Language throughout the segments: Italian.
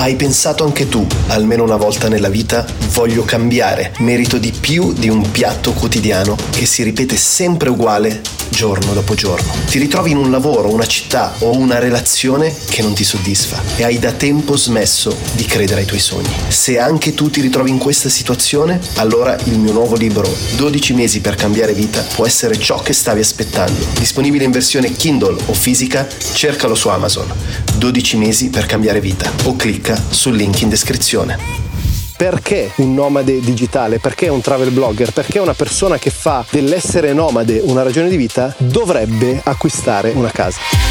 Hai pensato anche tu, almeno una volta nella vita, voglio cambiare, merito di più di un piatto quotidiano che si ripete sempre uguale giorno dopo giorno. Ti ritrovi in un lavoro, una città o una relazione che non ti soddisfa e hai da tempo smesso di credere ai tuoi sogni. Se anche tu ti ritrovi in questa situazione, allora il mio nuovo libro 12 mesi per cambiare vita può essere ciò che stavi aspettando. Disponibile in versione Kindle o fisica, cercalo su Amazon. 12 mesi per cambiare vita o clicca sul link in descrizione. Perché un nomade digitale? Perché un travel blogger? Perché una persona che fa dell'essere nomade una ragione di vita dovrebbe acquistare una casa?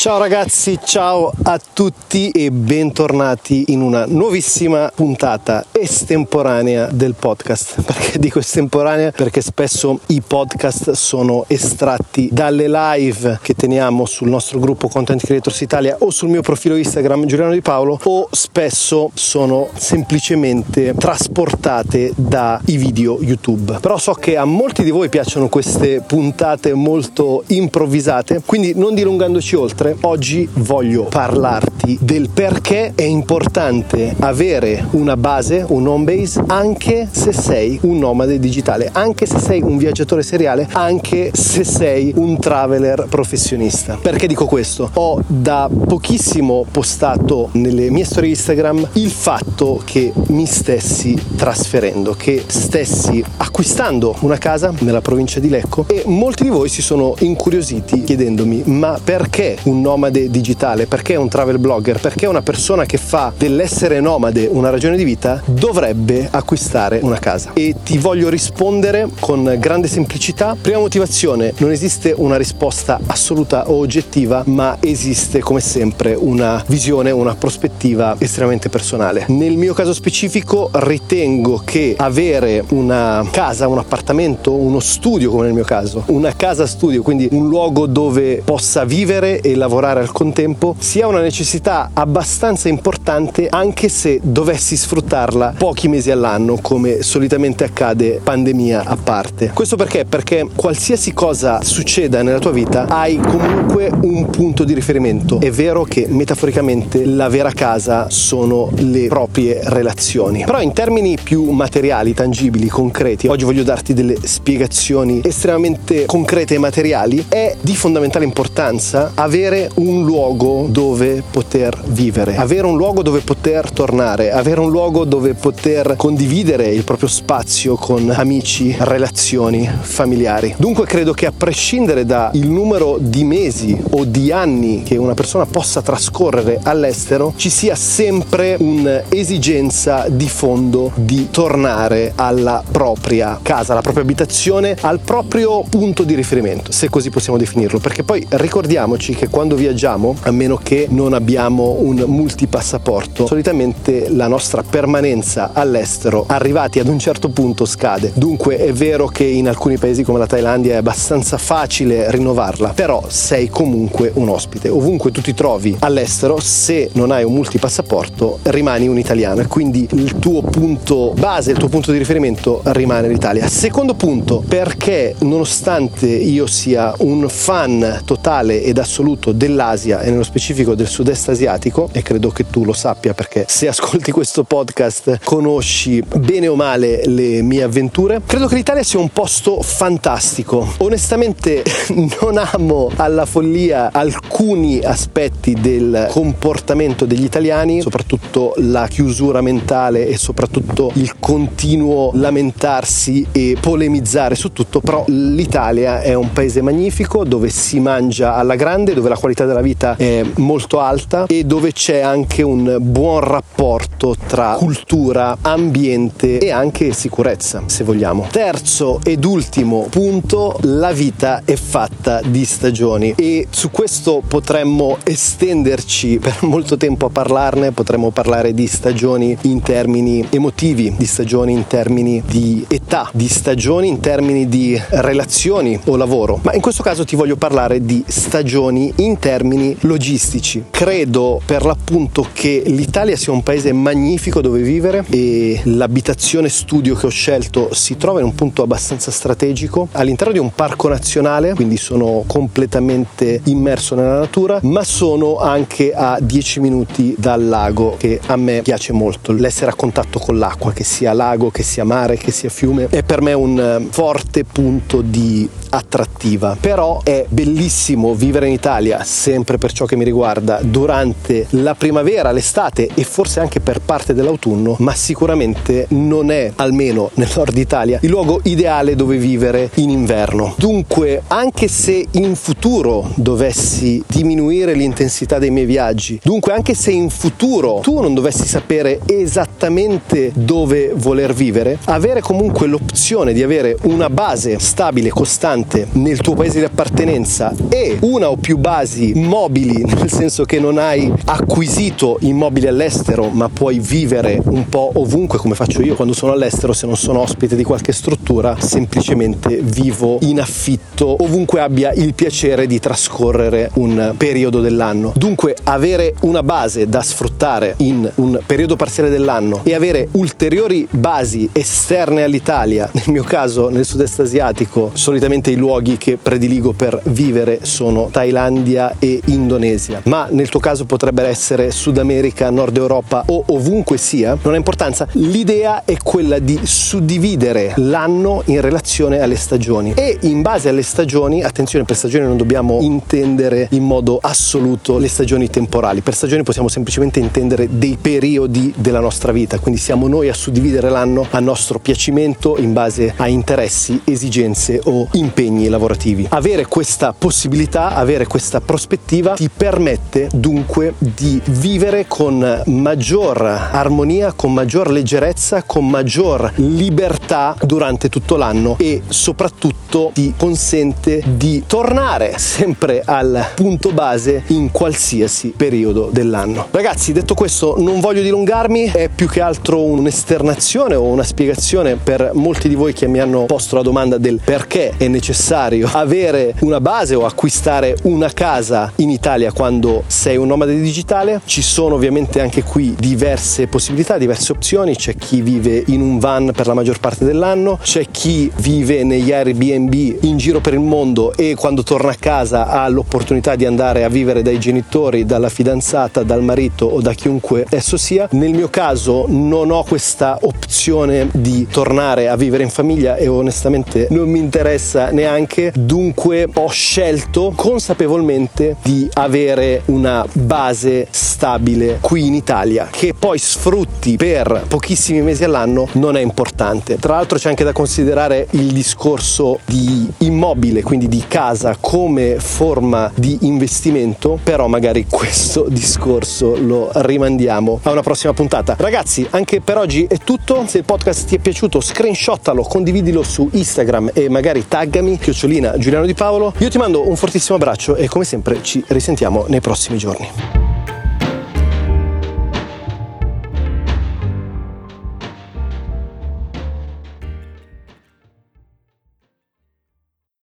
Ciao ragazzi, ciao a tutti e bentornati in una nuovissima puntata estemporanea del podcast. Perché dico estemporanea? Perché spesso i podcast sono estratti dalle live che teniamo sul nostro gruppo Content Creators Italia o sul mio profilo Instagram Giuliano Di Paolo o spesso sono semplicemente trasportate dai video YouTube. Però so che a molti di voi piacciono queste puntate molto improvvisate, quindi non dilungandoci oltre oggi voglio parlarti del perché è importante avere una base, un home base, anche se sei un nomade digitale, anche se sei un viaggiatore seriale, anche se sei un traveler professionista. Perché dico questo? Ho da pochissimo postato nelle mie storie Instagram il fatto che mi stessi trasferendo, che stessi acquistando una casa nella provincia di Lecco e molti di voi si sono incuriositi chiedendomi ma perché un nomade digitale, perché un travel blogger, perché una persona che fa dell'essere nomade una ragione di vita dovrebbe acquistare una casa. E ti voglio rispondere con grande semplicità. Prima motivazione, non esiste una risposta assoluta o oggettiva, ma esiste come sempre una visione, una prospettiva estremamente personale. Nel mio caso specifico ritengo che avere una casa, un appartamento, uno studio come nel mio caso, una casa studio, quindi un luogo dove possa vivere e lavorare lavorare al contempo sia una necessità abbastanza importante anche se dovessi sfruttarla pochi mesi all'anno come solitamente accade pandemia a parte. Questo perché? Perché qualsiasi cosa succeda nella tua vita hai comunque un punto di riferimento. È vero che metaforicamente la vera casa sono le proprie relazioni. Però in termini più materiali, tangibili, concreti, oggi voglio darti delle spiegazioni estremamente concrete e materiali, è di fondamentale importanza avere un luogo dove poter vivere, avere un luogo dove poter tornare, avere un luogo dove poter condividere il proprio spazio con amici, relazioni, familiari. Dunque credo che a prescindere dal numero di mesi o di anni che una persona possa trascorrere all'estero, ci sia sempre un'esigenza di fondo di tornare alla propria casa, alla propria abitazione, al proprio punto di riferimento, se così possiamo definirlo, perché poi ricordiamoci che quando quando viaggiamo, a meno che non abbiamo un multipassaporto, solitamente la nostra permanenza all'estero, arrivati ad un certo punto, scade. Dunque è vero che in alcuni paesi come la Thailandia è abbastanza facile rinnovarla, però sei comunque un ospite. Ovunque tu ti trovi all'estero, se non hai un multipassaporto, rimani un italiano e quindi il tuo punto base, il tuo punto di riferimento rimane l'Italia. Secondo punto, perché nonostante io sia un fan totale ed assoluto dell'Asia e nello specifico del sud-est asiatico e credo che tu lo sappia perché se ascolti questo podcast conosci bene o male le mie avventure. Credo che l'Italia sia un posto fantastico. Onestamente non amo alla follia alcuni aspetti del comportamento degli italiani, soprattutto la chiusura mentale e soprattutto il continuo lamentarsi e polemizzare su tutto, però l'Italia è un paese magnifico dove si mangia alla grande, dove la qualità della vita è molto alta e dove c'è anche un buon rapporto tra cultura, ambiente e anche sicurezza, se vogliamo. Terzo ed ultimo punto, la vita è fatta di stagioni e su questo potremmo estenderci per molto tempo a parlarne, potremmo parlare di stagioni in termini emotivi, di stagioni in termini di età, di stagioni in termini di relazioni o lavoro, ma in questo caso ti voglio parlare di stagioni in in termini logistici. Credo per l'appunto che l'Italia sia un paese magnifico dove vivere e l'abitazione studio che ho scelto si trova in un punto abbastanza strategico all'interno di un parco nazionale, quindi sono completamente immerso nella natura, ma sono anche a 10 minuti dal lago che a me piace molto. L'essere a contatto con l'acqua, che sia lago, che sia mare, che sia fiume, è per me un eh, forte punto di attrattiva. Però è bellissimo vivere in Italia, sempre per ciò che mi riguarda, durante la primavera, l'estate e forse anche per parte dell'autunno, ma sicuramente non è, almeno nel nord Italia, il luogo ideale dove vivere in inverno. Dunque, anche se in futuro dovessi diminuire l'intensità dei miei viaggi, dunque anche se in futuro tu non dovessi sapere esattamente dove voler vivere, avere comunque l'opzione di avere una base stabile, costante, nel tuo paese di appartenenza e una o più basi mobili, nel senso che non hai acquisito immobili all'estero, ma puoi vivere un po' ovunque come faccio io quando sono all'estero, se non sono ospite di qualche struttura, semplicemente vivo in affitto ovunque abbia il piacere di trascorrere un periodo dell'anno. Dunque avere una base da sfruttare in un periodo parziale dell'anno e avere ulteriori basi esterne all'Italia, nel mio caso nel sud-est asiatico, solitamente i luoghi che prediligo per vivere sono Thailandia e Indonesia, ma nel tuo caso potrebbe essere Sud America, Nord Europa o ovunque sia, non ha importanza. L'idea è quella di suddividere l'anno in relazione alle stagioni e in base alle stagioni, attenzione per stagioni non dobbiamo intendere in modo assoluto le stagioni temporali, per stagioni possiamo semplicemente intendere dei periodi della nostra vita, quindi siamo noi a suddividere l'anno a nostro piacimento in base a interessi, esigenze o impegni lavorativi. Avere questa possibilità, avere questa prospettiva ti permette dunque di vivere con maggior armonia, con maggior leggerezza, con maggior libertà durante tutto l'anno e soprattutto ti consente di tornare sempre al punto base in qualsiasi periodo dell'anno. Ragazzi, detto questo, non voglio dilungarmi, è più che altro un'esternazione o una spiegazione per molti di voi che mi hanno posto la domanda del perché è necessario avere una base o acquistare una casa in Italia quando sei un nomade digitale. Ci sono ovviamente anche qui diverse possibilità, diverse opzioni. C'è chi vive in un van per la maggior parte dell'anno, c'è chi vive negli Airbnb in giro per il mondo e quando torna a casa ha l'opportunità di andare a vivere dai genitori, dalla fidanzata, dal marito o da chiunque esso sia. Nel mio caso non ho questa opzione di tornare a vivere in famiglia e onestamente non mi interessa neanche, dunque ho scelto consapevolmente di avere una base stabile qui in Italia che poi sfrutti per pochissimi mesi all'anno non è importante. Tra l'altro c'è anche da considerare il discorso di immobile, quindi di casa come forma di investimento, però magari questo discorso lo rimandiamo a una prossima puntata. Ragazzi, anche per oggi è tutto. Se il podcast ti è piaciuto, screenshotalo, condividilo su Instagram e magari taggami chiocciolina Giuliano Di Paolo. Io ti mando un fortissimo abbraccio e come sempre ci risentiamo nei prossimi giorni.